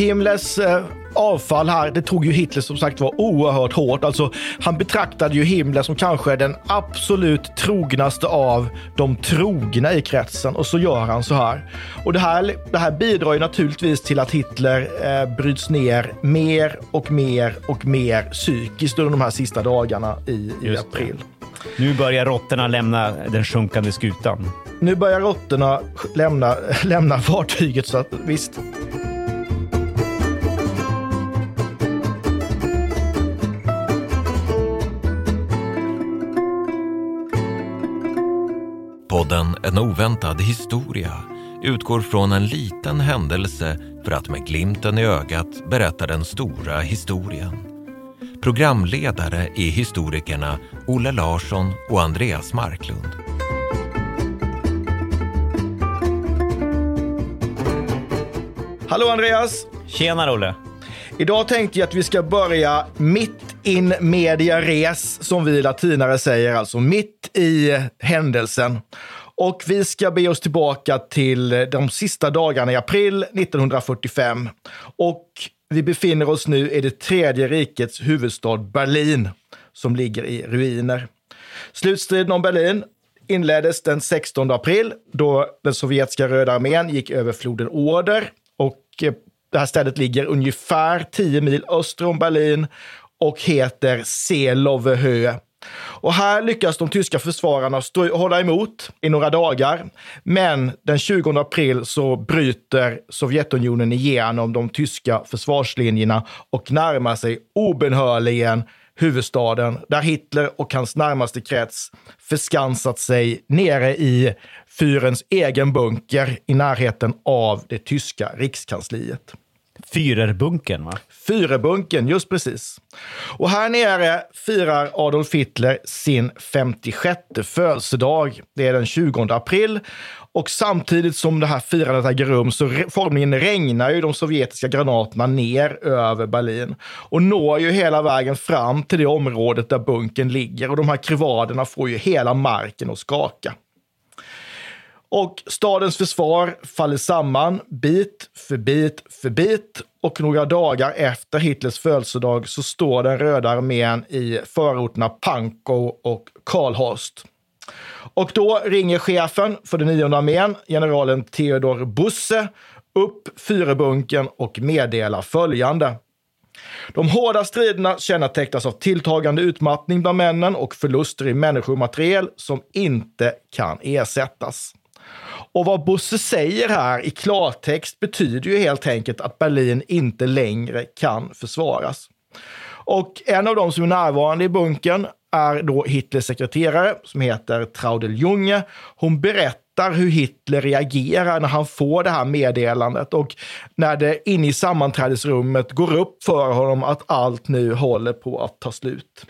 Himmlers eh, avfall här, det tog ju Hitler som sagt var oerhört hårt. Alltså, han betraktade ju Himmler som kanske den absolut trognaste av de trogna i kretsen och så gör han så här. Och det här, det här bidrar ju naturligtvis till att Hitler eh, bryts ner mer och mer och mer psykiskt under de här sista dagarna i, i april. Nu börjar råttorna lämna den sjunkande skutan. Nu börjar råttorna lämna, lämna fartyget, så att visst. Podden En oväntad historia utgår från en liten händelse för att med glimten i ögat berätta den stora historien. Programledare är historikerna Olle Larsson och Andreas Marklund. Hallå Andreas! Tjena Olle! Idag tänkte jag att vi ska börja mitt in media res, som vi latinare säger, alltså mitt i händelsen. Och vi ska be oss tillbaka till eh, de sista dagarna i april 1945. Och vi befinner oss nu i det tredje rikets huvudstad Berlin, som ligger i ruiner. Slutstriden om Berlin inleddes den 16 april då den sovjetiska röda armén gick över floden Oder och eh, det här stället ligger ungefär 10 mil öster om Berlin och heter Seelovehö. Och här lyckas de tyska försvararna stå, hålla emot i några dagar. Men den 20 april så bryter Sovjetunionen igenom de tyska försvarslinjerna och närmar sig obenhörligen huvudstaden där Hitler och hans närmaste krets förskansat sig nere i fyrens egen bunker i närheten av det tyska rikskansliet. Führerbunkern, va? Führerbunken, just precis. Och här nere firar Adolf Hitler sin 56 födelsedag. Det är den 20 april. Och samtidigt som det här firandet äger rum så formligen regnar ju de sovjetiska granaterna ner över Berlin och når ju hela vägen fram till det området där bunkern ligger. Och de här krevaderna får ju hela marken att skaka. Och stadens försvar faller samman bit för bit för bit och några dagar efter Hitlers födelsedag så står den röda armén i förorterna Pankow och Karlhorst. Och då ringer chefen för den nionde armén, generalen Theodor Busse, upp fyrebunken och meddelar följande. De hårda striderna kännetecknas av tilltagande utmattning bland männen och förluster i människor och materiel som inte kan ersättas. Och vad Bosse säger här i klartext betyder ju helt enkelt att Berlin inte längre kan försvaras. Och en av de som är närvarande i bunkern är då Hitlers sekreterare som heter Traudel Junge. Hon berättar hur Hitler reagerar när han får det här meddelandet och när det inne i sammanträdesrummet går upp för honom att allt nu håller på att ta slut.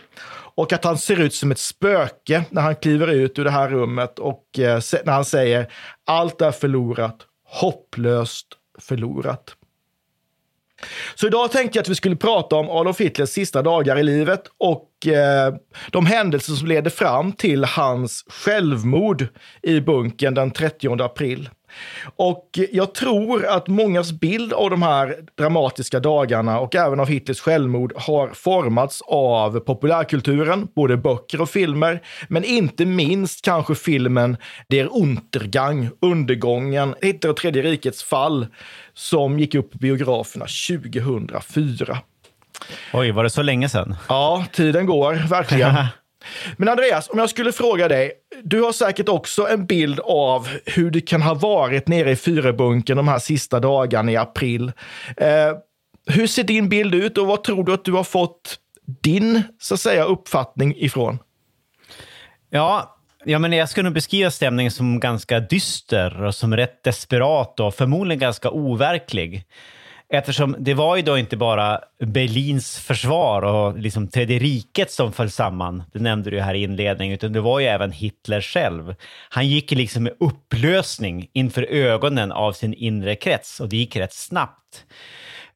Och att han ser ut som ett spöke när han kliver ut ur det här rummet och eh, när han säger allt är förlorat, hopplöst förlorat. Så idag tänkte jag att vi skulle prata om Adolf Hitlers sista dagar i livet och Eh, de händelser som leder fram till hans självmord i bunkern den 30 april. Och jag tror att mångas bild av de här dramatiska dagarna och även av Hitlers självmord har formats av populärkulturen, både böcker och filmer, men inte minst kanske filmen Der Untergang, Undergången, Hitler och Tredje rikets fall, som gick upp på biograferna 2004. Oj, var det så länge sedan? Ja, tiden går verkligen. Men Andreas, om jag skulle fråga dig, du har säkert också en bild av hur det kan ha varit nere i Fyrebunken de här sista dagarna i april. Eh, hur ser din bild ut och vad tror du att du har fått din så att säga, uppfattning ifrån? Ja, Ja, men jag skulle nog beskriva stämningen som ganska dyster och som rätt desperat och förmodligen ganska overklig. Eftersom det var ju då inte bara Berlins försvar och liksom Tredje riket som föll samman, det nämnde du här i inledningen, utan det var ju även Hitler själv. Han gick liksom med upplösning inför ögonen av sin inre krets och det gick rätt snabbt.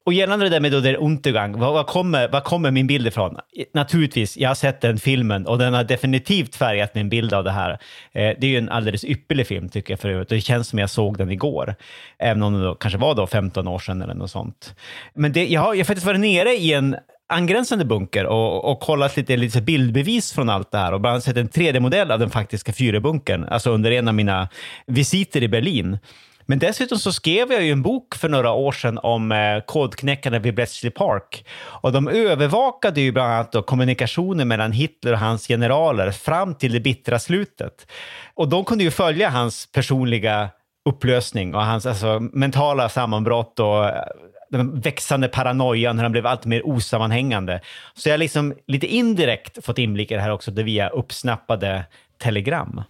Och gällande det där med då der Untergang, var, var, kommer, var kommer min bild ifrån? Naturligtvis, jag har sett den filmen och den har definitivt färgat min bild av det här. Eh, det är ju en alldeles ypperlig film tycker jag för övrigt. Det känns som jag såg den igår. Även om det då, kanske var då 15 år sedan eller något sånt. Men det, jag, har, jag har faktiskt varit nere i en angränsande bunker och, och kollat lite, lite bildbevis från allt det här och bland annat sett en 3D-modell av den faktiska Führerbunkern, alltså under en av mina visiter i Berlin. Men dessutom så skrev jag ju en bok för några år sedan om eh, kodknäckarna vid Bletchley Park. Och de övervakade ju bland annat då kommunikationen mellan Hitler och hans generaler fram till det bittra slutet. Och de kunde ju följa hans personliga upplösning och hans alltså, mentala sammanbrott och eh, den växande paranoian, hur han blev allt mer osammanhängande. Så jag har liksom lite indirekt fått inblick i det här också via uppsnappade telegram.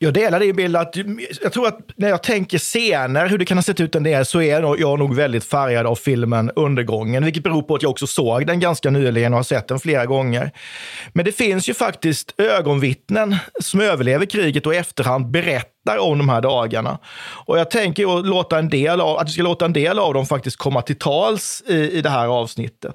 Jag delar din bild att jag tror att när jag tänker scener, hur det kan ha sett ut där nere, så är jag nog väldigt färgad av filmen Undergången, vilket beror på att jag också såg den ganska nyligen och har sett den flera gånger. Men det finns ju faktiskt ögonvittnen som överlever kriget och i efterhand berättar om de här dagarna. Och jag tänker att, låta en del av, att vi ska låta en del av dem faktiskt komma till tals i, i det här avsnittet.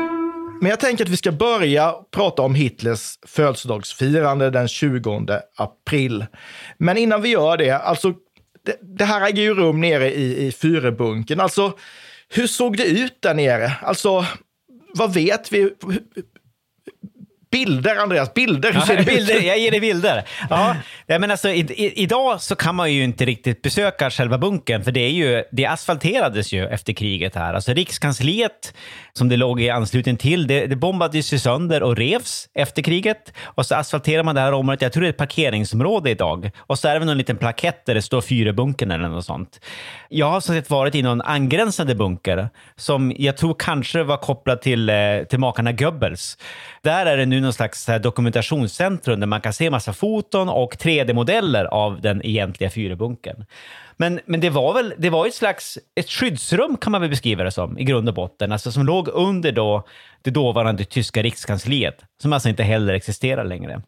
Men jag tänker att vi ska börja prata om Hitlers födelsedagsfirande den 20 april. Men innan vi gör det, alltså det, det här äger ju rum nere i, i Fyrebunken. Alltså, hur såg det ut där nere? Alltså, vad vet vi? Bilder, Andreas. Bilder. Hur ser det bilder, ut? Jag ger dig bilder. Ja, men alltså, i, i, idag så kan man ju inte riktigt besöka själva bunkern, för det, är ju, det asfalterades ju efter kriget här. Alltså Rikskansliet, som det låg i anslutning till, det, det bombades ju sönder och revs efter kriget. Och så asfalterar man det här området, jag tror det är ett parkeringsområde idag. Och så är det väl någon liten plakett där det står Fyrebunkern eller något sånt. Jag har så sett varit i någon angränsande bunker, som jag tror kanske var kopplad till, eh, till makarna Goebbels. Där är det nu någon slags dokumentationscentrum där man kan se massa foton och 3D-modeller av den egentliga Führerbunkern. Men, men det var väl det var ett slags ett skyddsrum kan man väl beskriva det som i grund och botten, alltså som låg under då det dåvarande tyska rikskansliet, som alltså inte heller existerar längre.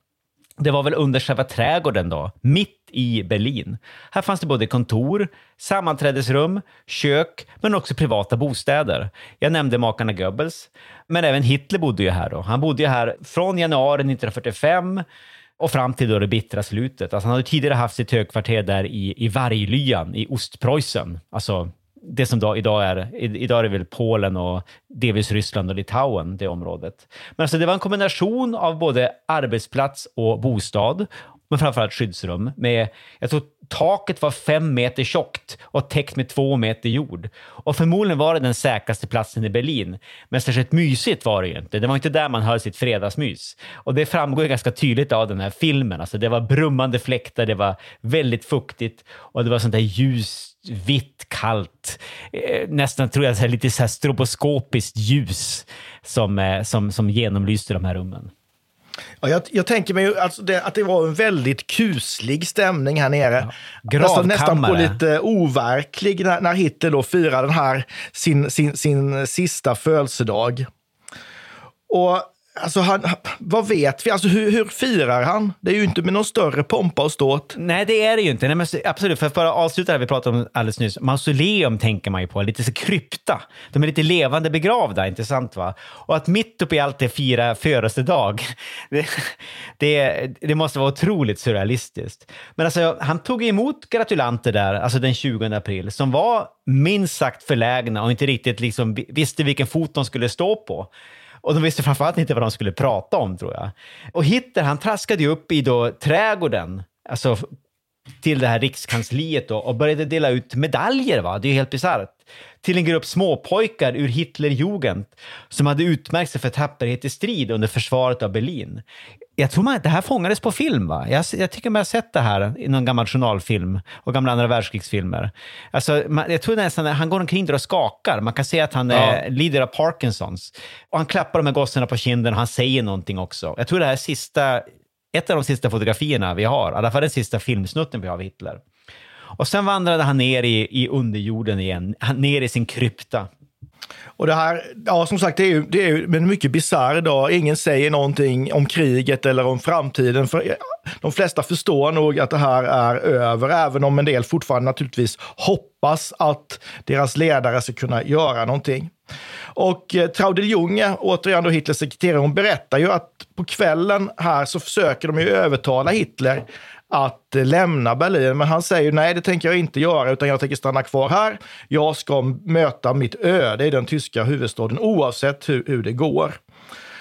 Det var väl under själva trädgården då, mitt i Berlin. Här fanns det både kontor, sammanträdesrum, kök, men också privata bostäder. Jag nämnde makarna Goebbels, men även Hitler bodde ju här då. Han bodde ju här från januari 1945 och fram till då det bittra slutet. Alltså han hade tidigare haft sitt högkvarter där i, i Varglyan i Ostpreussen, alltså det som då, idag är, idag är det väl Polen och delvis Ryssland och Litauen, det området. Men alltså det var en kombination av både arbetsplats och bostad, men framförallt skyddsrum. Med, jag tror taket var fem meter tjockt och täckt med två meter jord. Och förmodligen var det den säkraste platsen i Berlin. Men särskilt mysigt var det ju inte. Det var inte där man höll sitt fredagsmys. Och det framgår ganska tydligt av den här filmen. Alltså det var brummande fläktar, det var väldigt fuktigt och det var sånt där ljus vitt, kallt, eh, nästan tror jag så lite så här stroboskopiskt ljus som, eh, som, som genomlyste de här rummen. Ja, jag, jag tänker mig alltså det, att det var en väldigt kuslig stämning här nere. Ja. Nästan, nästan på lite overklig när, när Hitler då firar den här sin, sin, sin sista födelsedag. Och Alltså, han, vad vet vi? Alltså, hur, hur, firar han? Det är ju inte med någon större pompa och ståt. Nej, det är det ju inte. Nej, men absolut, för att bara avsluta det vi pratade om alldeles nyss. Mausoleum tänker man ju på, lite så krypta. De är lite levande begravda, inte sant? Va? Och att mitt uppe i allt det fira födelsedag, det, det, det, måste vara otroligt surrealistiskt. Men alltså, han tog emot gratulanter där, alltså den 20 april, som var minst sagt förlägna och inte riktigt liksom visste vilken fot de skulle stå på. Och de visste framförallt inte vad de skulle prata om, tror jag. Och Hitler, han traskade ju upp i då trädgården, alltså till det här rikskansliet då, och började dela ut medaljer. Va? Det är ju helt bisarrt. Till en grupp småpojkar ur Hitlerjugend som hade utmärkt sig för tapperhet i strid under försvaret av Berlin jag tror man, det här fångades på film. va? Jag, jag tycker man har sett det här i någon gammal journalfilm och gamla andra världskrigsfilmer. Alltså, man, jag tror nästan att han går omkring där och skakar. Man kan se att han ja. eh, lider av Parkinsons. Och han klappar de här gossarna på kinden och han säger någonting också. Jag tror det här är sista, ett av de sista fotografierna vi har, i alla fall den sista filmsnutten vi har av Hitler. Och sen vandrade han ner i, i underjorden igen, ner i sin krypta. Och det här, ja som sagt, det är ju, det är ju en mycket bisarr dag. Ingen säger någonting om kriget eller om framtiden. För de flesta förstår nog att det här är över, även om en del fortfarande naturligtvis hoppas att deras ledare ska kunna göra någonting. Och eh, Traudel Junge, eh, återigen då Hitlers sekreterare, hon berättar ju att på kvällen här så försöker de ju övertala Hitler att lämna Berlin. Men han säger nej, det tänker jag inte göra, utan jag tänker stanna kvar här. Jag ska möta mitt öde i den tyska huvudstaden oavsett hur, hur det går.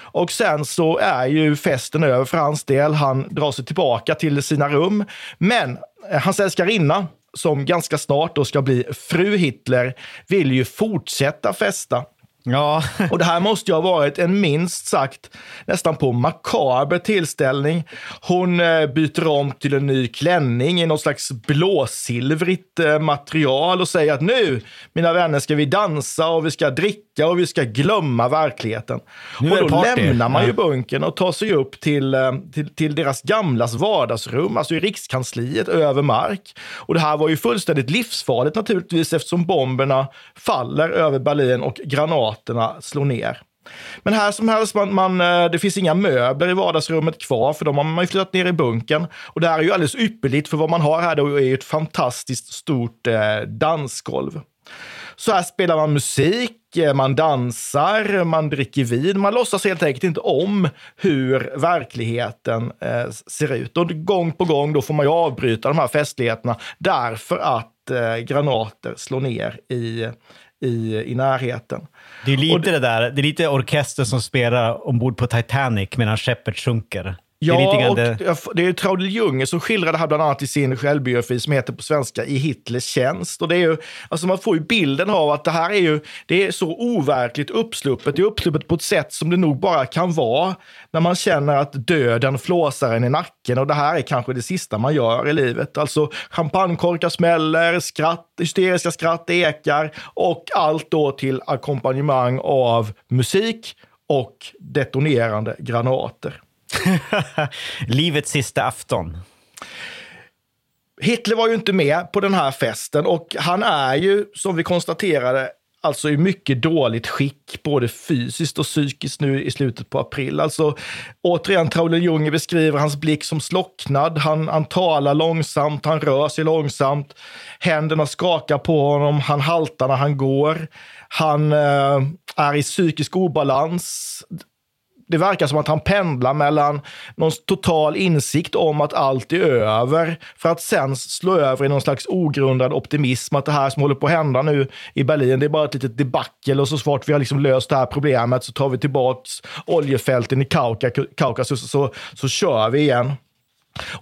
Och sen så är ju festen över för hans del. Han drar sig tillbaka till sina rum. Men eh, hans älskarinna, som ganska snart då ska bli fru Hitler, vill ju fortsätta festa. Ja. och det här måste ju ha varit en minst sagt nästan på makaber tillställning. Hon eh, byter om till en ny klänning i något slags blåsilvrigt eh, material och säger att nu, mina vänner, ska vi dansa och vi ska dricka och vi ska glömma verkligheten. Nu och då lämnar man ju bunken och tar sig upp till, eh, till, till deras gamlas vardagsrum, alltså i rikskansliet över mark. Och det här var ju fullständigt livsfarligt naturligtvis eftersom bomberna faller över Berlin och granater Moderaterna slår ner. Men här som helst, man, man, eh, det finns inga möbler i vardagsrummet kvar, för de har man ju flyttat ner i bunken. Och det här är ju alldeles ypperligt, för vad man har här då är ju ett fantastiskt stort eh, dansgolv. Så här spelar man musik, eh, man dansar, man dricker vin. Man låtsas helt enkelt inte om hur verkligheten eh, ser ut. Och gång på gång då får man ju avbryta de här festligheterna därför att eh, granater slår ner i, i, i närheten. Det är lite det, det, där, det är lite orkester som spelar ombord på Titanic medan skeppet sjunker. Ja, och det... det är Traudel Junge som skildrar det här bland annat i sin självbiografi som heter på svenska I Hitlers tjänst. Och det är ju, alltså man får ju bilden av att det här är ju, det är så overkligt uppsluppet. Det är uppsluppet på ett sätt som det nog bara kan vara när man känner att döden flåsar en i nacken och det här är kanske det sista man gör i livet. Alltså champagnekorkar smäller, skratt, hysteriska skratt ekar och allt då till ackompanjemang av musik och detonerande granater. Livets sista afton. Hitler var ju inte med på den här festen och han är ju, som vi konstaterade, alltså i mycket dåligt skick, både fysiskt och psykiskt nu i slutet på april. Alltså, återigen, Traule Junge beskriver hans blick som slocknad. Han, han talar långsamt, han rör sig långsamt. Händerna skakar på honom, han haltar när han går. Han eh, är i psykisk obalans det verkar som att han pendlar mellan någon total insikt om att allt är över för att sen slå över i någon slags ogrundad optimism att det här som håller på att hända nu i Berlin, det är bara ett litet debacle och så svårt vi har liksom löst det här problemet så tar vi tillbaks oljefälten i Kaukasus och så, så kör vi igen.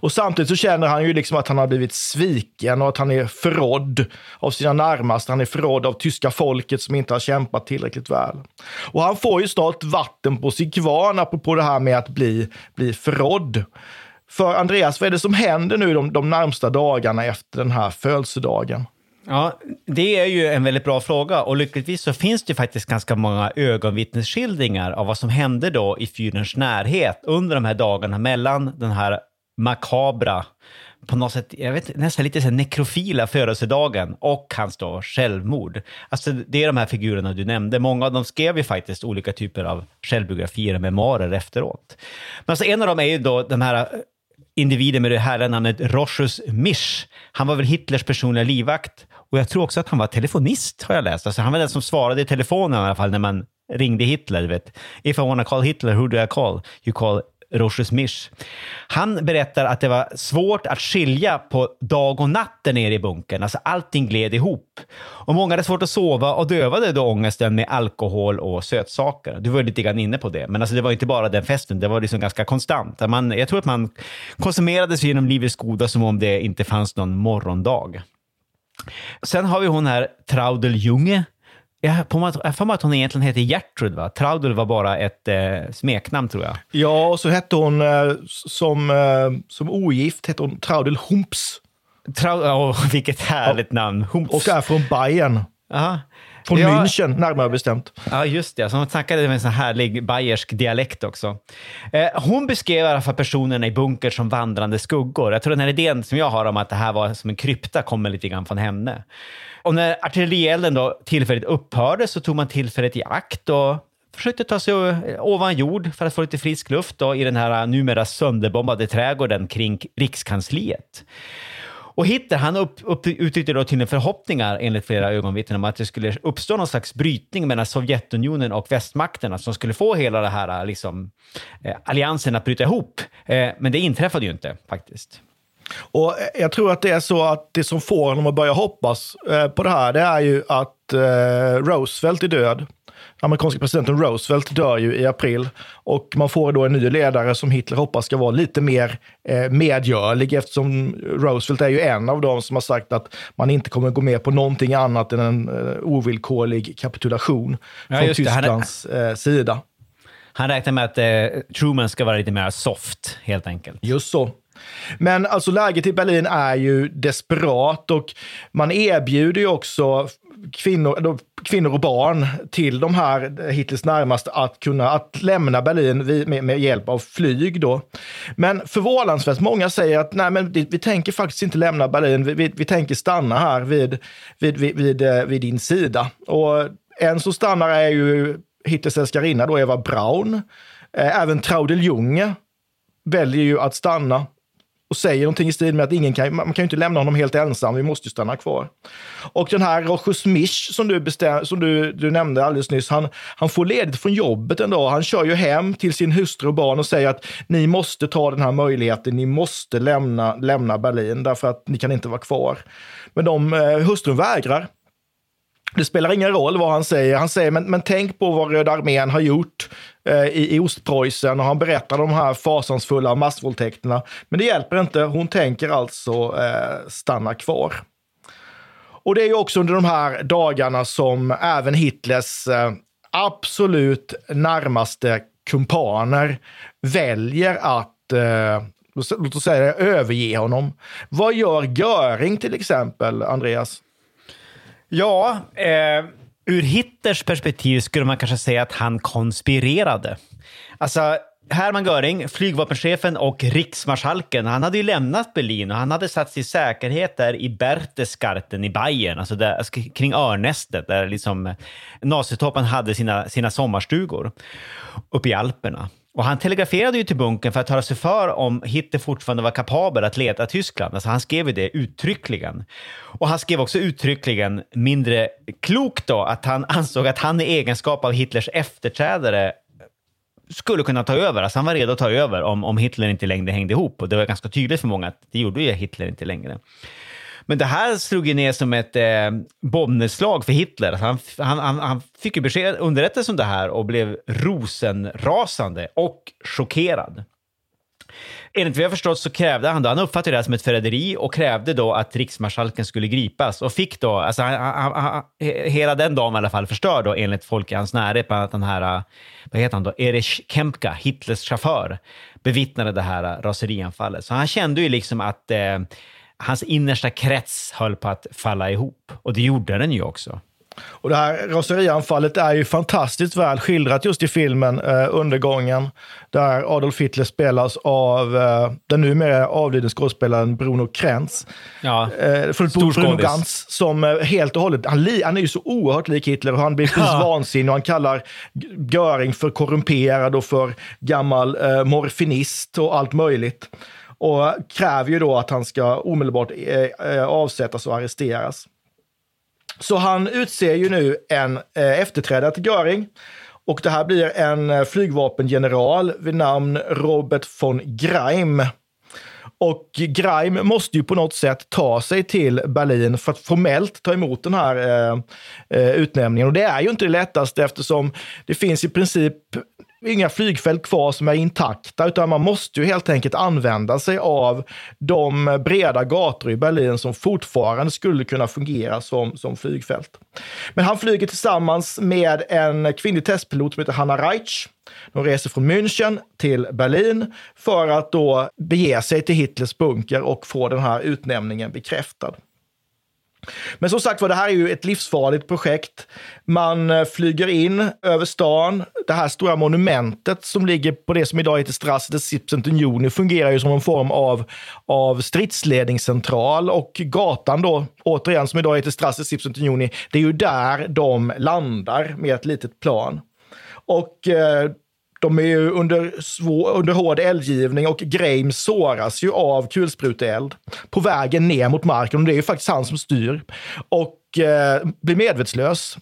Och samtidigt så känner han ju liksom att han har blivit sviken och att han är förrådd av sina närmaste. Han är förrådd av tyska folket som inte har kämpat tillräckligt väl. Och han får ju snart vatten på sin kvarn, apropå det här med att bli, bli förrådd. För Andreas, vad är det som händer nu de, de närmsta dagarna efter den här födelsedagen? Ja, det är ju en väldigt bra fråga och lyckligtvis så finns det faktiskt ganska många ögonvittnesskildringar av vad som hände då i fyrens närhet under de här dagarna mellan den här makabra, på något sätt, jag vet nästan lite så nekrofila födelsedagen och hans då självmord. Alltså det är de här figurerna du nämnde. Många av dem skrev ju faktiskt olika typer av självbiografier och memoarer efteråt. Men alltså en av dem är ju då den här eh, individen med det härliga namnet Rochus Misch. Han var väl Hitlers personliga livvakt och jag tror också att han var telefonist har jag läst. Alltså han var den som svarade i telefonen i alla fall när man ringde Hitler. Vet. If I wanna call Hitler, who do I call? You call Roches Misch. Han berättar att det var svårt att skilja på dag och natt där nere i bunkern. Alltså allting gled ihop. Och många hade svårt att sova och dövade då ångesten med alkohol och sötsaker. Du var lite grann inne på det, men alltså det var inte bara den festen, det var liksom ganska konstant. Man, jag tror att man konsumerade sig genom livets goda som om det inte fanns någon morgondag. Sen har vi hon här Traudel Junge jag har för mig att hon egentligen heter Gertrud, va? Traudel var bara ett eh, smeknamn, tror jag. Ja, och så hette hon eh, som, eh, som ogift hette hon Traudel Humps. Trau oh, vilket härligt ja. namn. Humps. Och är från Bayern. Aha. Från ja. München, närmare bestämt. Ja, just det. Så hon snackade med en sån härlig bayersk dialekt också. Eh, hon beskrev i alla fall personerna i bunker som vandrande skuggor. Jag tror den här idén som jag har om att det här var som en krypta kommer lite grann från henne. Och när artillerielden då tillfälligt upphörde så tog man tillfället i akt och försökte ta sig ovan jord för att få lite frisk luft då, i den här numera sönderbombade trädgården kring rikskansliet. Och Hitler han upp, upp, uttryckte då tydligen förhoppningar, enligt flera ögonvittnen, om att det skulle uppstå någon slags brytning mellan Sovjetunionen och västmakterna som skulle få hela den här liksom, eh, alliansen att bryta ihop. Eh, men det inträffade ju inte faktiskt. Och eh, jag tror att det är så att det som får honom att börja hoppas eh, på det här, det är ju att eh, Roosevelt är död. Amerikanska presidenten Roosevelt dör ju i april och man får då en ny ledare som Hitler hoppas ska vara lite mer eh, medgörlig eftersom Roosevelt är ju en av dem som har sagt att man inte kommer gå med på någonting annat än en ovillkorlig kapitulation ja, från Tysklands han, sida. Han räknar med att eh, Truman ska vara lite mer soft, helt enkelt. Just så. Men alltså läget i Berlin är ju desperat och man erbjuder ju också kvinnor, kvinnor och barn till de här Hitlers närmaste att kunna att lämna Berlin med, med hjälp av flyg. Då. Men förvånansvärt många säger att nej, men vi, vi tänker faktiskt inte lämna Berlin, vi, vi, vi tänker stanna här vid, vid, vid, vid, eh, vid din sida. Och en som stannar är ju Hitlers älskarinna, Eva Braun. Eh, även Traudel Junge väljer ju att stanna och säger någonting i stil med att ingen kan, man kan ju inte lämna honom helt ensam, vi måste ju stanna kvar. Och den här Rochus Misch som, du, bestäm, som du, du nämnde alldeles nyss, han, han får ledigt från jobbet en dag. Han kör ju hem till sin hustru och barn och säger att ni måste ta den här möjligheten, ni måste lämna, lämna Berlin därför att ni kan inte vara kvar. Men de, eh, hustrun vägrar. Det spelar ingen roll vad han säger. Han säger, men, men tänk på vad Röda armén har gjort eh, i, i Ostpreussen och han berättar de här fasansfulla massvåldtäkterna. Men det hjälper inte. Hon tänker alltså eh, stanna kvar. Och det är ju också under de här dagarna som även Hitlers eh, absolut närmaste kumpaner väljer att eh, låt oss säga överge honom. Vad gör Göring till exempel, Andreas? Ja, eh, ur Hitlers perspektiv skulle man kanske säga att han konspirerade. Alltså, Hermann Göring, flygvapenchefen och riksmarskalken, han hade ju lämnat Berlin och han hade satt sig i säkerhet där i Berchtesgaden i Bayern, alltså där, alltså kring Örnästet, där liksom nazitoppen hade sina, sina sommarstugor uppe i Alperna. Och han telegraferade ju till bunkern för att höra sig för om Hitler fortfarande var kapabel att leda Tyskland. Alltså han skrev ju det uttryckligen. Och han skrev också uttryckligen, mindre klokt då, att han ansåg att han i egenskap av Hitlers efterträdare skulle kunna ta över. Alltså han var redo att ta över om, om Hitler inte längre hängde ihop. Och det var ganska tydligt för många att det gjorde ju Hitler inte längre. Men det här slog ju ner som ett eh, bombnedslag för Hitler. Han, han, han, han fick ju besked, underrättelse om det här och blev rosenrasande och chockerad. Enligt vad jag förstått så krävde han då, han uppfattade det här som ett förräderi och krävde då att riksmarskalken skulle gripas och fick då, alltså han, han, han, hela den dagen i alla fall förstörd då enligt folk i hans närhet, bland annat den här, vad heter han då, Erich Kempka, Hitlers chaufför, bevittnade det här raserianfallet. Så han kände ju liksom att eh, hans innersta krets höll på att falla ihop. Och det gjorde den ju också. Och det här raserianfallet är ju fantastiskt väl skildrat just i filmen eh, Undergången, där Adolf Hitler spelas av eh, den numera avlidne skådespelaren Bruno Krantz. Ja, eh, Bruno. Gantz, som eh, helt och hållet, han, han är ju så oerhört lik Hitler och han blir precis ja. vansinnig och han kallar Göring för korrumperad och för gammal eh, morfinist och allt möjligt och kräver ju då att han ska omedelbart eh, eh, avsättas och arresteras. Så han utser ju nu en eh, efterträdare till Göring och det här blir en eh, flygvapengeneral vid namn Robert von Greim. Och Greim måste ju på något sätt ta sig till Berlin för att formellt ta emot den här eh, eh utnämningen. Och det är ju inte det lättaste eftersom det finns i princip inga flygfält kvar som är intakta, utan man måste ju helt enkelt använda sig av de breda gator i Berlin som fortfarande skulle kunna fungera som, som flygfält. Men han flyger tillsammans med en kvinnlig testpilot som heter Hanna Reich. De reser från München till Berlin för att då bege sig till Hitlers bunker och få den här utnämningen bekräftad. Men som sagt var, det här är ju ett livsfarligt projekt. Man eh, flyger in över stan. Det här stora monumentet som ligger på det som idag heter Strasse des 17. juni fungerar ju som en form av, av stridsledningscentral och gatan då, återigen som idag heter Strasse des 17. juni, det är ju där de landar med ett litet plan. Och eh, de är ju under, svår, under hård eldgivning och Graham såras ju av kulspruteeld på vägen ner mot marken. Och det är ju faktiskt han som styr. Och eh, blir medvetslös.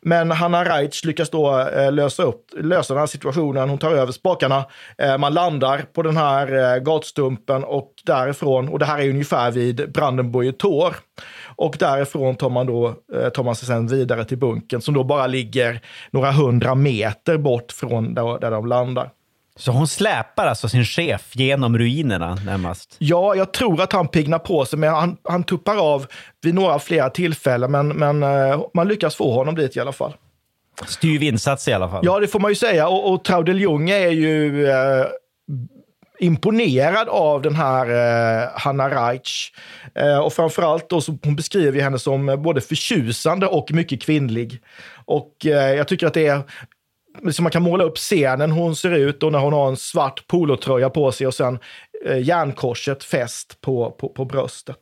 Men Hanna Reitsch lyckas då eh, lösa, upp, lösa den här situationen. Hon tar över spakarna. Eh, man landar på den här eh, gatstumpen och därifrån, och det här är ungefär vid Brandenburger Tor. Och därifrån tar man, då, eh, tar man sig sen vidare till bunkern som då bara ligger några hundra meter bort från där, där de landar. Så hon släpar alltså sin chef genom ruinerna närmast? Ja, jag tror att han pignar på sig, men han, han tuppar av vid några flera tillfällen. Men, men uh, man lyckas få honom dit i alla fall. Styv insats i alla fall. Ja, det får man ju säga. Och, och Traudel Jung är ju uh, imponerad av den här uh, Hanna Reitsch. Uh, och framförallt då, så hon beskriver henne som både förtjusande och mycket kvinnlig. Och uh, jag tycker att det är liksom man kan måla upp scenen hon ser ut och när hon har en svart polotröja på sig och sen eh, järnkorset fäst på, på, på bröstet.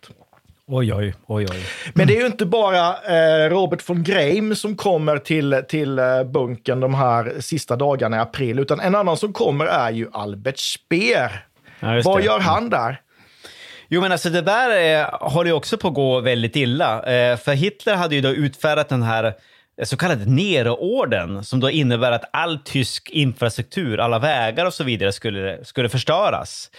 Oj, oj, oj, oj. Men det är ju inte bara eh, Robert von Greim som kommer till, till eh, bunkern de här sista dagarna i april, utan en annan som kommer är ju Albert Speer. Ja, Vad det. gör han där? Jo, men alltså det där eh, håller ju också på att gå väldigt illa. Eh, för Hitler hade ju då utfärdat den här så kallade Nero-orden som då innebär att all tysk infrastruktur, alla vägar och så vidare skulle, skulle förstöras.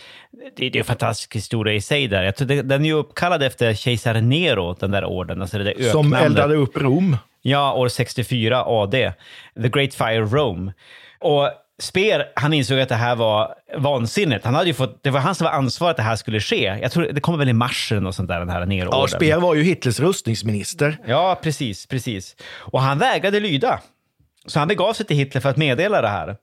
Det, det är en fantastisk historia i sig där. Jag tror det, den är ju uppkallad efter kejsare Nero, den där orden. Alltså det där som eldade upp Rom. Ja, år 64 AD. The Great Fire Rome. Och Speer, han insåg att det här var vansinnigt. Han hade ju fått, det var han som var ansvarig att det här skulle ske. Jag tror det kommer väl i mars eller något sånt där, den här nerorden. Ja, Speer var ju Hitlers rustningsminister. Ja, precis, precis. Och han vägrade lyda. Så han begav sig till Hitler för att meddela det här.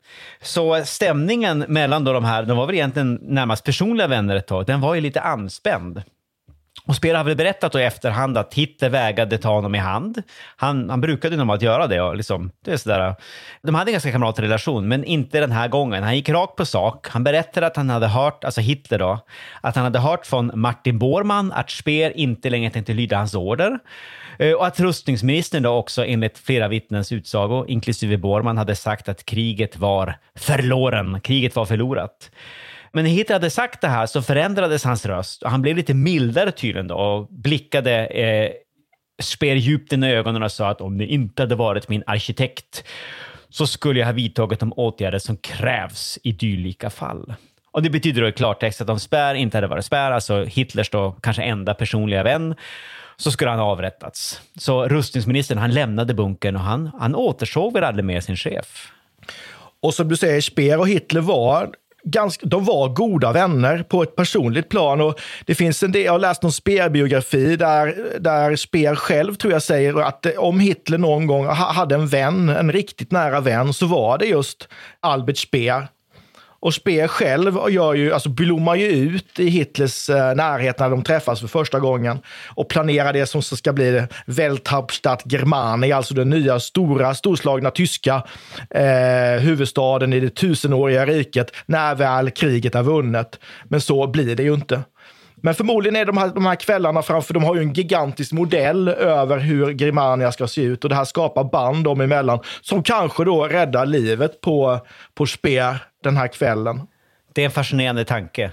Så stämningen mellan då de här, de var väl egentligen närmast personliga vänner ett tag, den var ju lite anspänd. Och Speer har väl berättat då i efterhand att Hitler vägrade ta honom i hand. Han, han brukade normalt göra det. Och liksom, det är sådär. De hade en ganska kamratrelation, relation, men inte den här gången. Han gick rakt på sak. Han berättade att han hade hört, alltså Hitler då, att han hade hört från Martin Bormann att Speer inte längre tänkte lyda hans order. Eh, och att rustningsministern då också enligt flera vittnens utsago, inklusive Bormann, hade sagt att kriget var förloren. Kriget var förlorat. Men när Hitler hade sagt det här så förändrades hans röst och han blev lite mildare tydligen då och blickade eh, Speer djupt in i ögonen och sa att om det inte hade varit min arkitekt så skulle jag ha vidtagit de åtgärder som krävs i dylika fall. Och Det betyder då i klartext att om Spär inte hade varit Spär, alltså Hitlers då kanske enda personliga vän, så skulle han ha avrättats. Så rustningsministern han lämnade bunkern och han, han återsåg väl aldrig mer sin chef. Och som du säger, Speer och Hitler var ganska, de var goda vänner på ett personligt plan. Och det finns en del, jag har läst någon Speer-biografi där, där Speer själv tror jag säger att eh, om Hitler någon gång hade en vän, en riktigt nära vän, så var det just Albert Speer. Och Speer själv gör ju, alltså blommar ju ut i Hitlers eh, närhet när de träffas för första gången och planerar det som ska bli Welthauptstadt Germani, alltså den nya stora, storslagna tyska eh, huvudstaden i det tusenåriga riket när väl kriget är vunnet. Men så blir det ju inte. Men förmodligen är de här, de här kvällarna framför, de har ju en gigantisk modell över hur Grimania ska se ut och det här skapar band dem emellan som kanske då räddar livet på, på Speer den här kvällen. Det är en fascinerande tanke.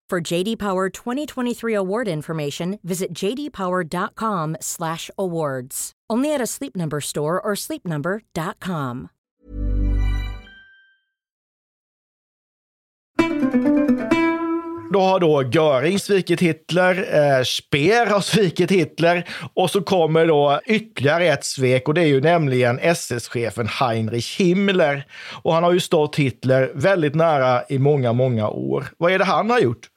For JD Power 2023 award information, visit jdpower.com/awards. Only at a Sleep Number store or sleepnumber.com. Då har då Göring svikit Hitler, eh, Speer har svikit Hitler och så kommer då ytterligare ett svek och det är ju nämligen SS-chefen Heinrich Himmler. Och han har ju stått Hitler väldigt nära i många, många år. Vad är det han har gjort?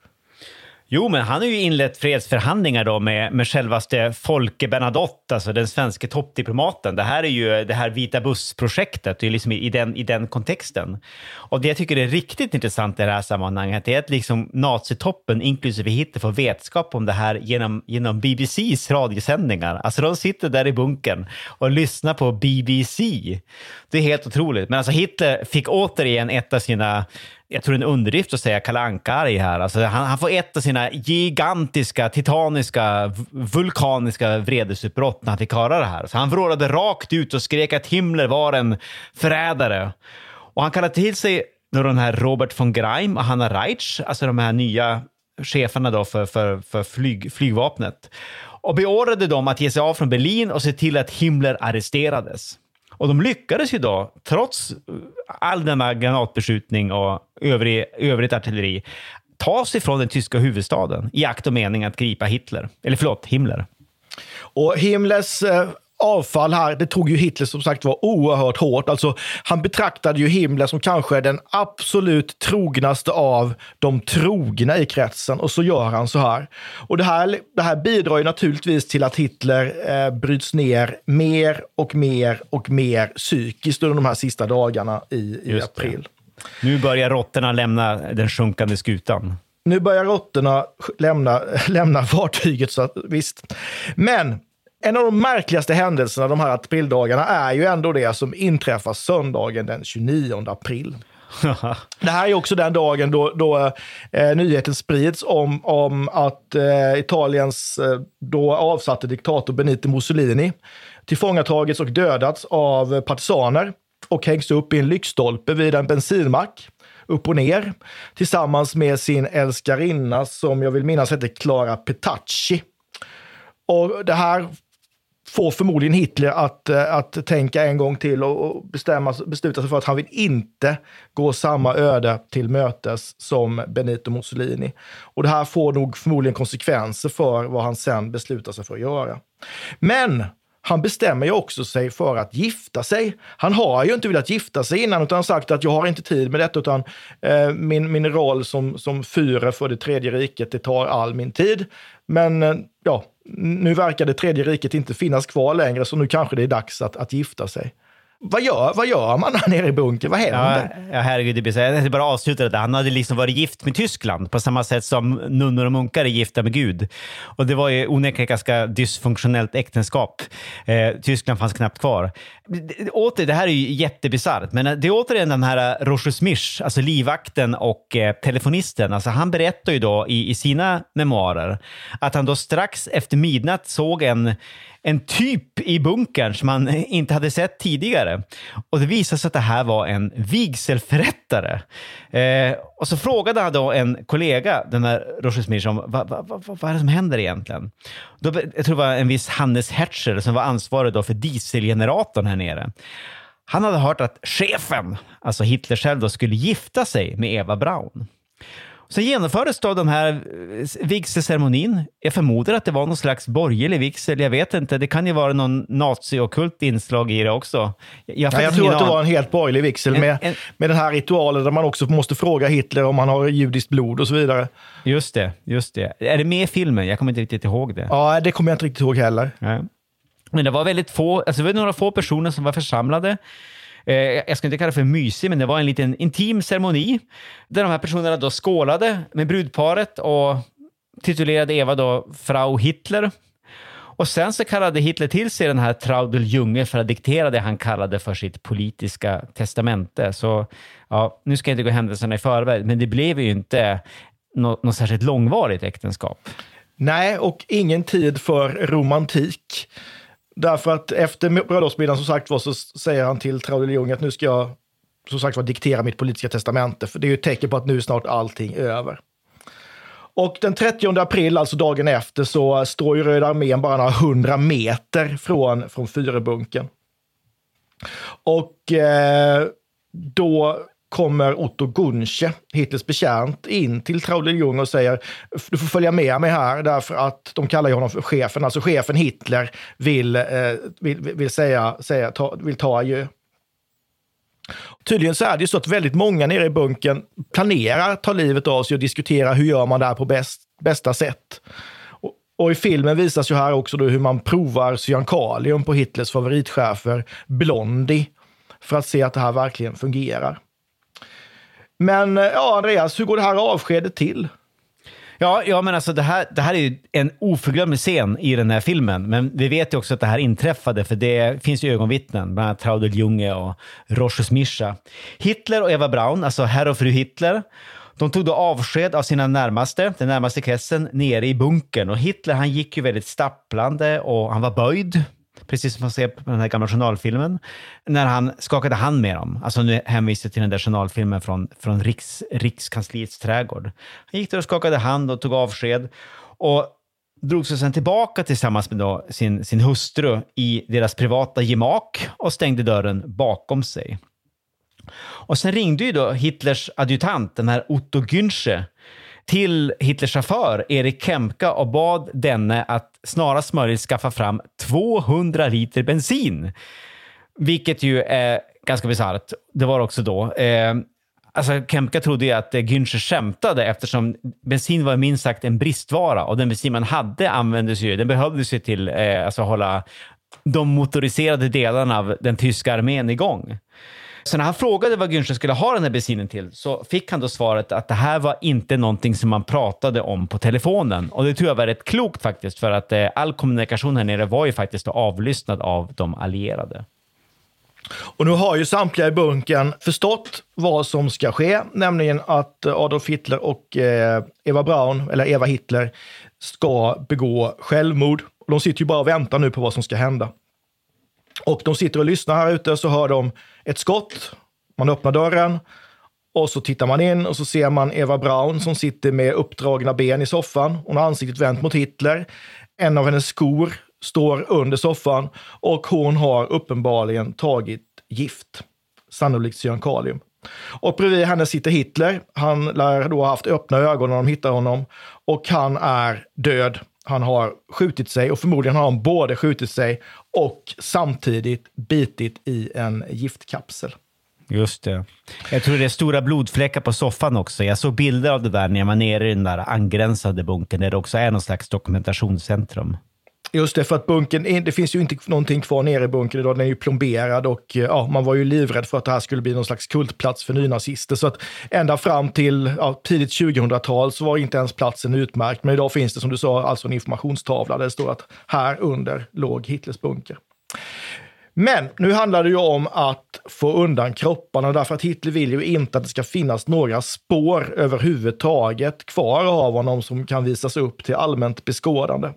Jo, men han har ju inlett fredsförhandlingar då med, med självaste Folke Bernadotte, alltså den svenska toppdiplomaten. Det här är ju det här Vita buss-projektet, liksom i, den, i den kontexten. Och det jag tycker är riktigt intressant i det här sammanhanget är att liksom nazitoppen, inklusive Hitler, får vetskap om det här genom, genom BBCs radiosändningar. Alltså de sitter där i bunkern och lyssnar på BBC. Det är helt otroligt. Men alltså Hitler fick återigen ett av sina jag tror det är en underdrift att säga Kalle Anka-arg här. Alltså han, han, får ett av sina gigantiska, titaniska, vulkaniska vredesutbrott när han fick höra det här. Så han vrålade rakt ut och skrek att Himmler var en förrädare. Och han kallade till sig den här Robert von Greim och Hanna Reitsch, alltså de här nya cheferna då för, för, för flyg, flygvapnet och beordrade dem att ge sig av från Berlin och se till att Himmler arresterades. Och de lyckades ju då, trots all denna granatbeskjutning och övrig, övrigt artilleri, ta sig från den tyska huvudstaden i akt och mening att gripa Hitler. Eller förlåt, Himmler. Och Himmlers eh, avfall här, det tog ju Hitler som sagt var oerhört hårt. Alltså, han betraktade ju Himmler som kanske den absolut trognaste av de trogna i kretsen och så gör han så här. Och det här, det här bidrar ju naturligtvis till att Hitler eh, bryts ner mer och mer och mer psykiskt under de här sista dagarna i, i april. Nu börjar råttorna lämna den sjunkande skutan. Nu börjar råttorna lämna, lämna fartyget, så att, visst. Men en av de märkligaste händelserna de här aprildagarna är ju ändå det som inträffar söndagen den 29 april. Det här är också den dagen då, då eh, nyheten sprids om, om att eh, Italiens eh, då avsatte diktator Benito Mussolini tillfångatagits och dödats av partisaner och hängs upp i en lyktstolpe vid en bensinmack upp och ner tillsammans med sin älskarinna som jag vill minnas hette Clara Petacci. Och det här får förmodligen Hitler att, eh, att tänka en gång till och bestämma, besluta sig för att han vill inte gå samma öde till mötes som Benito Mussolini. Och det här får nog förmodligen konsekvenser för vad han sen beslutar sig för att göra. Men han bestämmer ju också sig för att gifta sig. Han har ju inte velat gifta sig innan utan sagt att jag har inte tid med detta utan eh, min, min roll som, som fyre för det tredje riket, det tar all min tid. Men eh, ja, nu verkar det tredje riket inte finnas kvar längre så nu kanske det är dags att, att gifta sig. Vad gör, vad gör man här nere i bunkern? Vad händer? ja, herregud, det blir så. Jag tänkte bara avsluta det. Han hade liksom varit gift med Tyskland på samma sätt som nunnor och munkar är gifta med Gud. Och det var ju onekligen ett ganska dysfunktionellt äktenskap. Eh, Tyskland fanns knappt kvar. Det- Åter, det här är ju jättebisarrt, men det är återigen den här Roger Smisch, alltså livvakten och eh, telefonisten. Alltså han berättar ju då i, i sina memoarer att han då strax efter midnatt såg en en typ i bunkern som man inte hade sett tidigare. Och det visade sig att det här var en vigselförrättare. Eh, och så frågade han då en kollega, den här Roger Smith, om vad, va, va, va, är det som händer egentligen? Då, jag tror det var en viss Hannes Hertzer som var ansvarig då för dieselgeneratorn här nere. Han hade hört att chefen, alltså Hitler själv, då, skulle gifta sig med Eva Braun. Sen genomfördes då den här eh, vigselceremonin. Jag förmodar att det var någon slags borgerlig vigsel. Jag vet inte. Det kan ju vara någon nazi-ockult inslag i det också. Jag, Ja, jag tror att det var en helt borgerlig vigsel En- med, en- med den här ritualen där man också måste fråga Hitler om han har judiskt blod och så vidare. Just det, just det. Är det med i filmen? Jag kommer inte riktigt ihåg det. Ja, det kommer jag inte riktigt ihåg heller. Nej. Men det var väldigt få, alltså det var några få personer som var församlade. Eh, jag ska inte kalla det för mysig, men det var en liten intim ceremoni där de här personerna då skålade med brudparet och titulerade Eva då Frau Hitler. Och sen så kallade Hitler till sig den här Traudel Junge för att diktera det han kallade för sitt politiska testamente. Så ja, nu ska jag inte gå händelserna i förväg, men det blev ju inte något, något särskilt långvarigt äktenskap. Nej, och ingen tid för romantik. Därför att efter bröllopsmiddagen som sagt var så säger han till Traudeljung att nu ska jag som sagt var diktera mitt politiska testamente. För det är ju ett tecken på att nu är snart allting över. Och den 30 april, alltså dagen efter, så står ju Röda armén bara några hundra meter från, från Fyrebunken. Och eh, då kommer Otto Gunsche, Hitlers betjänt, in till Traudel Jung och säger du får följa med mig här därför att de kallar honom för chefen. Alltså chefen Hitler vill, eh, vill, vill, säga, säga, ta, vill ta adjö. Tydligen så är det ju så att väldigt många nere i bunkern planerar att ta livet av sig och diskutera hur gör man det här på bäst, bästa sätt. Och, och i filmen visas ju här också då hur man provar cyankalium på Hitlers favoritchefer Blondie för att se att det här verkligen fungerar. Men eh, ja, Andreas, hur går det här avskedet till? Ja, ja men alltså det här, det här är ju en oförglömlig scen i den här filmen. Men vi vet ju också att det här inträffade, för det finns ju ögonvittnen, bland annat Traudel Junge och Rochus Mischa. Hitler och Eva Braun, alltså herr och fru Hitler, de tog då avsked av sina närmaste, den närmaste kretsen, nere i bunkern. Och Hitler, han gick ju väldigt stapplande och han var böjd. Precis som man ser på den här gamla journalfilmen. När han skakade hand med dem. Alltså nu hänvisar jag till den där journalfilmen från, från Riks, Rikskansliets trädgård. Han gick där och skakade hand och tog avsked. Och drog sig sen tillbaka tillsammans med då sin, sin hustru i deras privata gemak och stängde dörren bakom sig. Och sen ringde ju då Hitlers adjutant, den här Otto Günsche, till Hitlers chaufför Erik Kemka och bad denne att snarast möjligt skaffa fram 200 liter bensin. Vilket ju är ganska bisarrt. Det var också då. Eh, Alltså, Kemka trodde ju att eh, Günther skämtade eftersom bensin var minst sagt en bristvara och den bensin man hade användes ju, den behövdes ju till eh, alltså hålla de motoriserade delarna av den tyska armén igång. Så när han frågade vad Günther skulle ha den här bensinen till så fick han då svaret att det här var inte någonting som man pratade om på telefonen. Och det tror jag var rätt klokt faktiskt för att eh, all kommunikation här nere var ju faktiskt avlyssnad av de allierade. Och nu har ju samtliga i bunkern förstått vad som ska ske, nämligen att Adolf Hitler och eh, Eva Braun, eller Eva Hitler, ska begå självmord. De sitter ju bara och väntar nu på vad som ska hända. Och de sitter och lyssnar här ute, så hör de ett skott. Man öppnar dörren och så tittar man in och så ser man Eva Braun som sitter med uppdragna ben i soffan. Hon har ansiktet vänt mot Hitler. En av hennes skor står under soffan och hon har uppenbarligen tagit gift, sannolikt cyankalium. Och bredvid henne sitter Hitler. Han lär då ha haft öppna ögon när de hittar honom och han är död. Han har skjutit sig och förmodligen har han både skjutit sig och samtidigt bitit i en giftkapsel. Just det. Jag tror det är stora blodfläckar på soffan också. Jag såg bilder av det där när jag var nere i den där angränsande bunkern där det också är någon slags dokumentationscentrum. Just det, för att bunkern, det finns ju inte någonting kvar nere i bunkern idag. Den är ju plomberad och eh, ja, man var ju livrädd för att det här skulle bli någon slags kultplats för nynazister. Så att ända fram till ja, tidigt 2000-tal så var inte ens platsen utmärkt. Men idag finns det som du sa alltså en informationstavla där det står att här under låg Hitlers bunker. Men nu handlar det ju om att få undan kropparna därför att Hitler vill ju inte att det ska finnas några spår överhuvudtaget kvar av honom som kan visas upp till allmänt beskådande.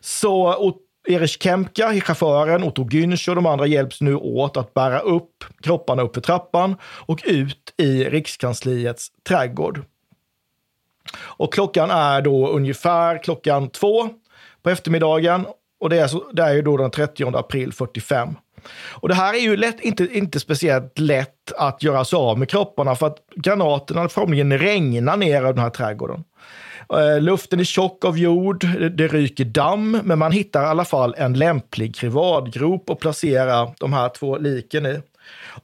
Så Erich Kempka, chauffören, Otto Günsch och de andra hjälps nu åt att bära upp kropparna upp för trappan och ut i Rikskansliets trädgård. Och klockan är då ungefär klockan två på eftermiddagen och det är, så, det är ju då den 30 april 45. Och det här är ju lätt, inte, inte speciellt lätt att göra sig av med kropparna för att granaterna formligen regnar ner av den här trädgården. Eh, luften är tjock av jord, det ryker damm, men man hittar i alla fall en lämplig krivadgrop att placera de här två liken i.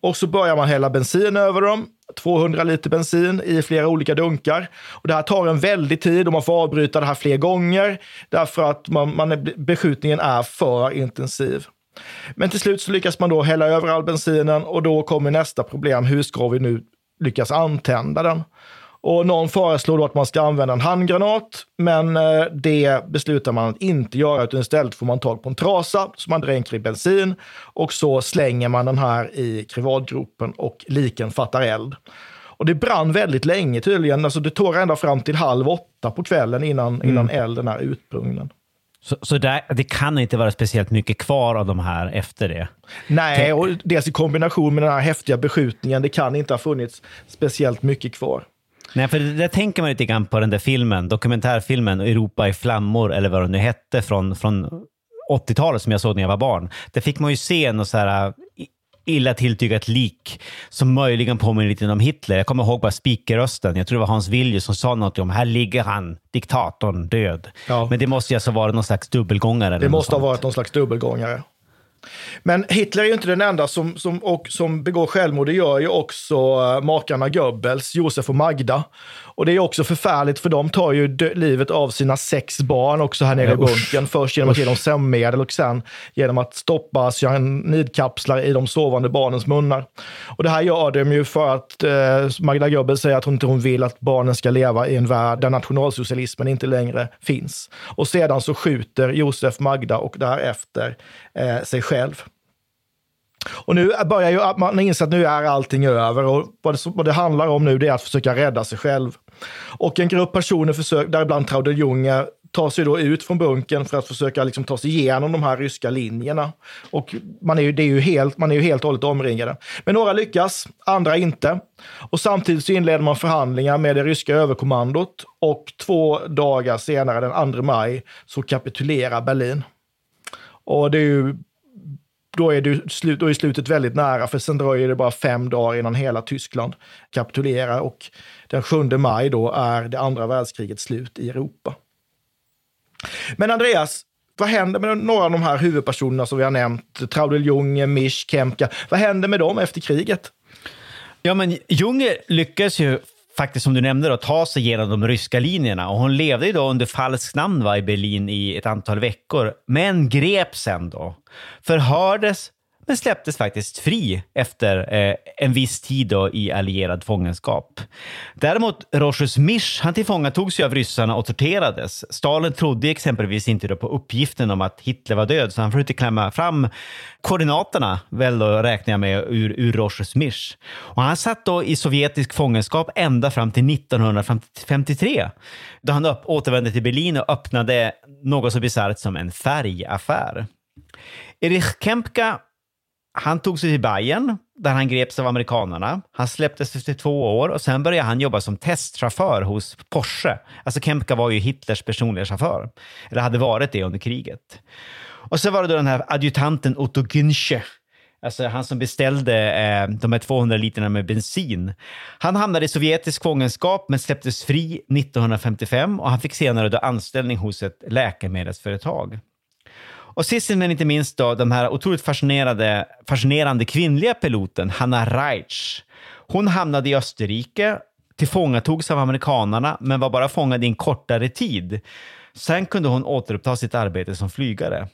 Och så börjar man hälla bensin över dem, 200 liter bensin i flera olika dunkar. Och det här tar en väldig tid och man får avbryta det här fler gånger därför att man, man, beskjutningen är för intensiv. Men till slut så lyckas man då hälla över all bensinen och då kommer nästa problem. Hur ska vi nu lyckas antända den? Och någon föreslår då att man ska använda en handgranat, men eh, det beslutar man att inte göra, utan istället får man tag på en trasa som man dränker i bensin och så slänger man den här i krivadgropen och liken fattar eld. Och det brann väldigt länge tydligen, alltså det tog ända fram till halv åtta på kvällen innan, mm. innan elden är utbrungen. Så, så där, det kan inte vara speciellt mycket kvar av de här efter det? Nej, och dels i kombination med den här häftiga beskjutningen, det kan inte ha funnits speciellt mycket kvar. Nej, för det där tänker man lite grann på den där filmen, dokumentärfilmen Europa i flammor, eller vad den nu hette, från, från 80-talet som jag såg när jag var barn. Där fick man ju se något så här illa tilltygat lik som möjligen påminner lite om Hitler. Jag kommer ihåg bara speakerrösten. Jag tror det var Hans Villius som sa något om här ligger han, diktatorn, död. Ja. Men det måste ju alltså vara någon slags dubbelgångare. Det måste ha varit någon slags dubbelgångare. Men Hitler är ju inte den enda som, som, och, som begår självmord. Det gör ju också eh, makarna Goebbels, Josef och Magda. Och det är också förfärligt för de tar ju livet av sina sex barn också här nere i bunkern. Först genom att ge dem sömnmedel och sen genom att stoppa cyanidkapslar i de sovande barnens munnar. Och det här gör de ju för att eh, Magda Goebbels säger att hon inte vill att barnen ska leva i en värld där nationalsocialismen inte längre finns. Och sedan så skjuter Josef Magda och därefter eh, sig själv. Och nu börjar ju man inse att nu är allting över och vad det, vad det handlar om nu det är att försöka rädda sig själv. Och en grupp personer, försöker, däribland Traudel Junge, tar sig då ut från bunkern för att försöka liksom ta sig igenom de här ryska linjerna. Och man är ju, det är ju helt, man är ju helt och hållet omringade. Men några lyckas, andra inte. Och samtidigt så inleder man förhandlingar med det ryska överkommandot och två dagar senare, den 2 maj, så kapitulerar Berlin. Och det är ju då är, du slut, då är slutet väldigt nära, för sen dröjer det bara fem dagar innan hela Tyskland kapitulerar och den 7 maj då är det andra världskrigets slut i Europa. Men Andreas, vad händer med några av de här huvudpersonerna som vi har nämnt? Traudel Junge, Misch, Kemka. Vad händer med dem efter kriget? Ja, men Junge lyckas ju faktiskt, som du nämnde, då, ta sig genom de ryska linjerna. Och hon levde ju då under falskt namn va, i Berlin i ett antal veckor, men greps sen då. Förhördes men släpptes faktiskt fri efter eh, en viss tid då i allierad fångenskap. Däremot Rochus Misch, han tillfångatogs ju av ryssarna och torterades. Stalin trodde exempelvis inte då på uppgiften om att Hitler var död, så han försökte klämma fram koordinaterna, väl då räknar jag med, ur, ur Rochus Misch. Och han satt då i sovjetisk fångenskap ända fram till 1953, då han upp, återvände till Berlin och öppnade något så bisarrt som en färgaffär. Erich Kempka han tog sig till Bayern där han greps av amerikanerna. Han släpptes efter två år och sen började han jobba som testchaufför hos Porsche. Alltså Kempka var ju Hitlers personliga chaufför, eller hade varit det under kriget. Och så var det då den här adjutanten Otto Günsche, alltså han som beställde eh, de här 200 literna med bensin. Han hamnade i sovjetisk fångenskap men släpptes fri 1955 och han fick senare då anställning hos ett läkemedelsföretag. Och sist men inte minst då, den här otroligt fascinerande, fascinerande kvinnliga piloten Hanna Reitsch. Hon hamnade i Österrike, tillfångatogs av amerikanarna, men var bara fångad i en kortare tid. Sen kunde hon återuppta sitt arbete som flygare.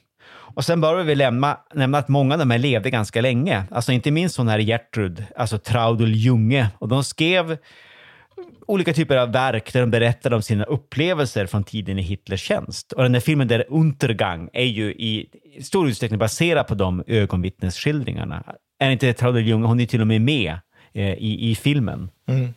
Och sen bör vi lämna, nämna att många av de här levde ganska länge. Alltså inte minst hon här Gertrud, alltså Traudel Junge. Och de skrev olika typer av verk där de berättar om sina upplevelser från tiden i Hitlers tjänst. Och den där filmen där Untergang är ju i stor utsträckning baserad på de ögonvittnesskildringarna. Är inte Traudel Junge, hon är till och med med eh, i, i filmen. Mm.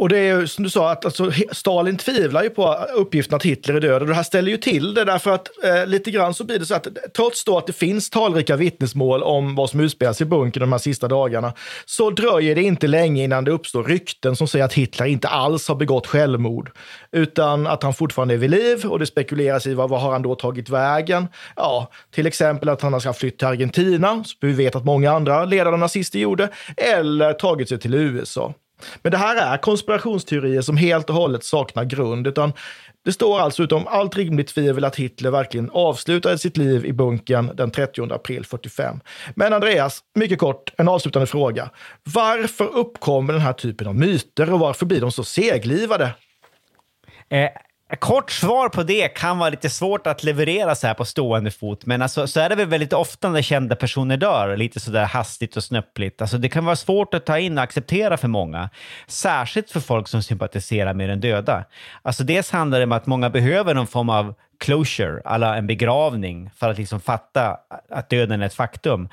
Och det är ju som du sa, att alltså, Stalin tvivlar ju på uppgiften att Hitler är död. Och det här ställer ju till det därför att eh, lite grann så blir det så att trots då att det finns talrika vittnesmål om vad som utspelas i bunkern de här sista dagarna, så dröjer det inte länge innan det uppstår rykten som säger att Hitler inte alls har begått självmord, utan att han fortfarande är vid liv och det spekuleras i vad, vad har han då tagit vägen? Ja, till exempel att han har flytt till Argentina, som vi vet att många andra ledande nazister gjorde, eller tagit sig till USA. Men det här är konspirationsteorier som helt och hållet saknar grund, utan det står alltså utom allt rimligt tvivel att Hitler verkligen avslutade sitt liv i bunkern den 30 april 45. Men Andreas, mycket kort, en avslutande fråga. Varför uppkommer den här typen av myter och varför blir de så seglivade? Eh, Kort svar på det kan vara lite svårt att leverera så här på stående fot, men alltså, så är det väl väldigt ofta när kända personer dör, lite sådär hastigt och snöpligt. Alltså, det kan vara svårt att ta in och acceptera för många, särskilt för folk som sympatiserar med den döda. Alltså, dels handlar det om att många behöver någon form av closure, alla en begravning, för att liksom fatta att döden är ett faktum.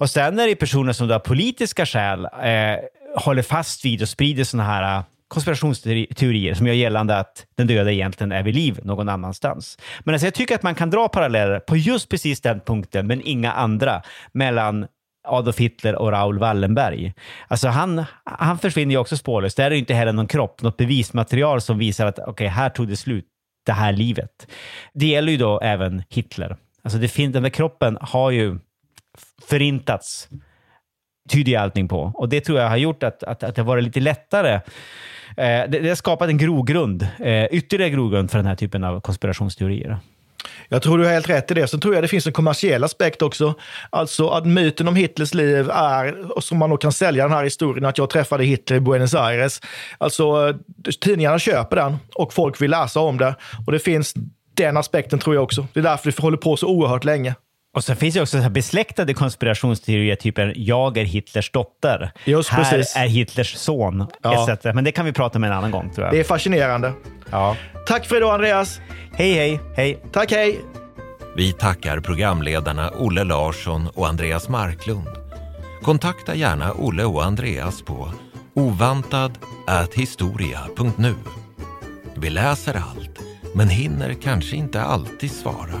Och sen är det personer som av politiska skäl eh, håller fast vid och sprider sådana här konspirationsteorier som gör gällande att den döda egentligen är vid liv någon annanstans. Men alltså jag tycker att man kan dra paralleller på just precis den punkten, men inga andra, mellan Adolf Hitler och Raoul Wallenberg. Alltså han, han försvinner ju också spårlöst. Där är det inte heller någon kropp, något bevismaterial som visar att okej, okay, här tog det slut, det här livet. Det gäller ju då även Hitler. Alltså det fin- den där kroppen har ju förintats, tyder allting på. Och det tror jag har gjort att, att, att det varit lite lättare Eh, det, det har skapat en grogrund, eh, ytterligare grogrund för den här typen av konspirationsteorier. Jag tror du har helt rätt i det. Sen tror jag det finns en kommersiell aspekt också. Alltså att myten om Hitlers liv är, som man nog kan sälja den här historien, att jag träffade Hitler i Buenos Aires. Alltså tidningarna köper den och folk vill läsa om det. Och det finns den aspekten tror jag också. Det är därför det håller på så oerhört länge. Och så finns det också så besläktade konspirationsteorier, typen jag är Hitlers dotter. Just här precis. är Hitlers son, ja. etc. Men det kan vi prata om en annan gång. Tror jag. Det är fascinerande. Ja. Tack för idag Andreas. Hej, hej. hej. Tack, hej. Vi tackar programledarna Olle Larsson och Andreas Marklund. Kontakta gärna Olle och Andreas på ovantad.historia.nu. Vi läser allt, men hinner kanske inte alltid svara.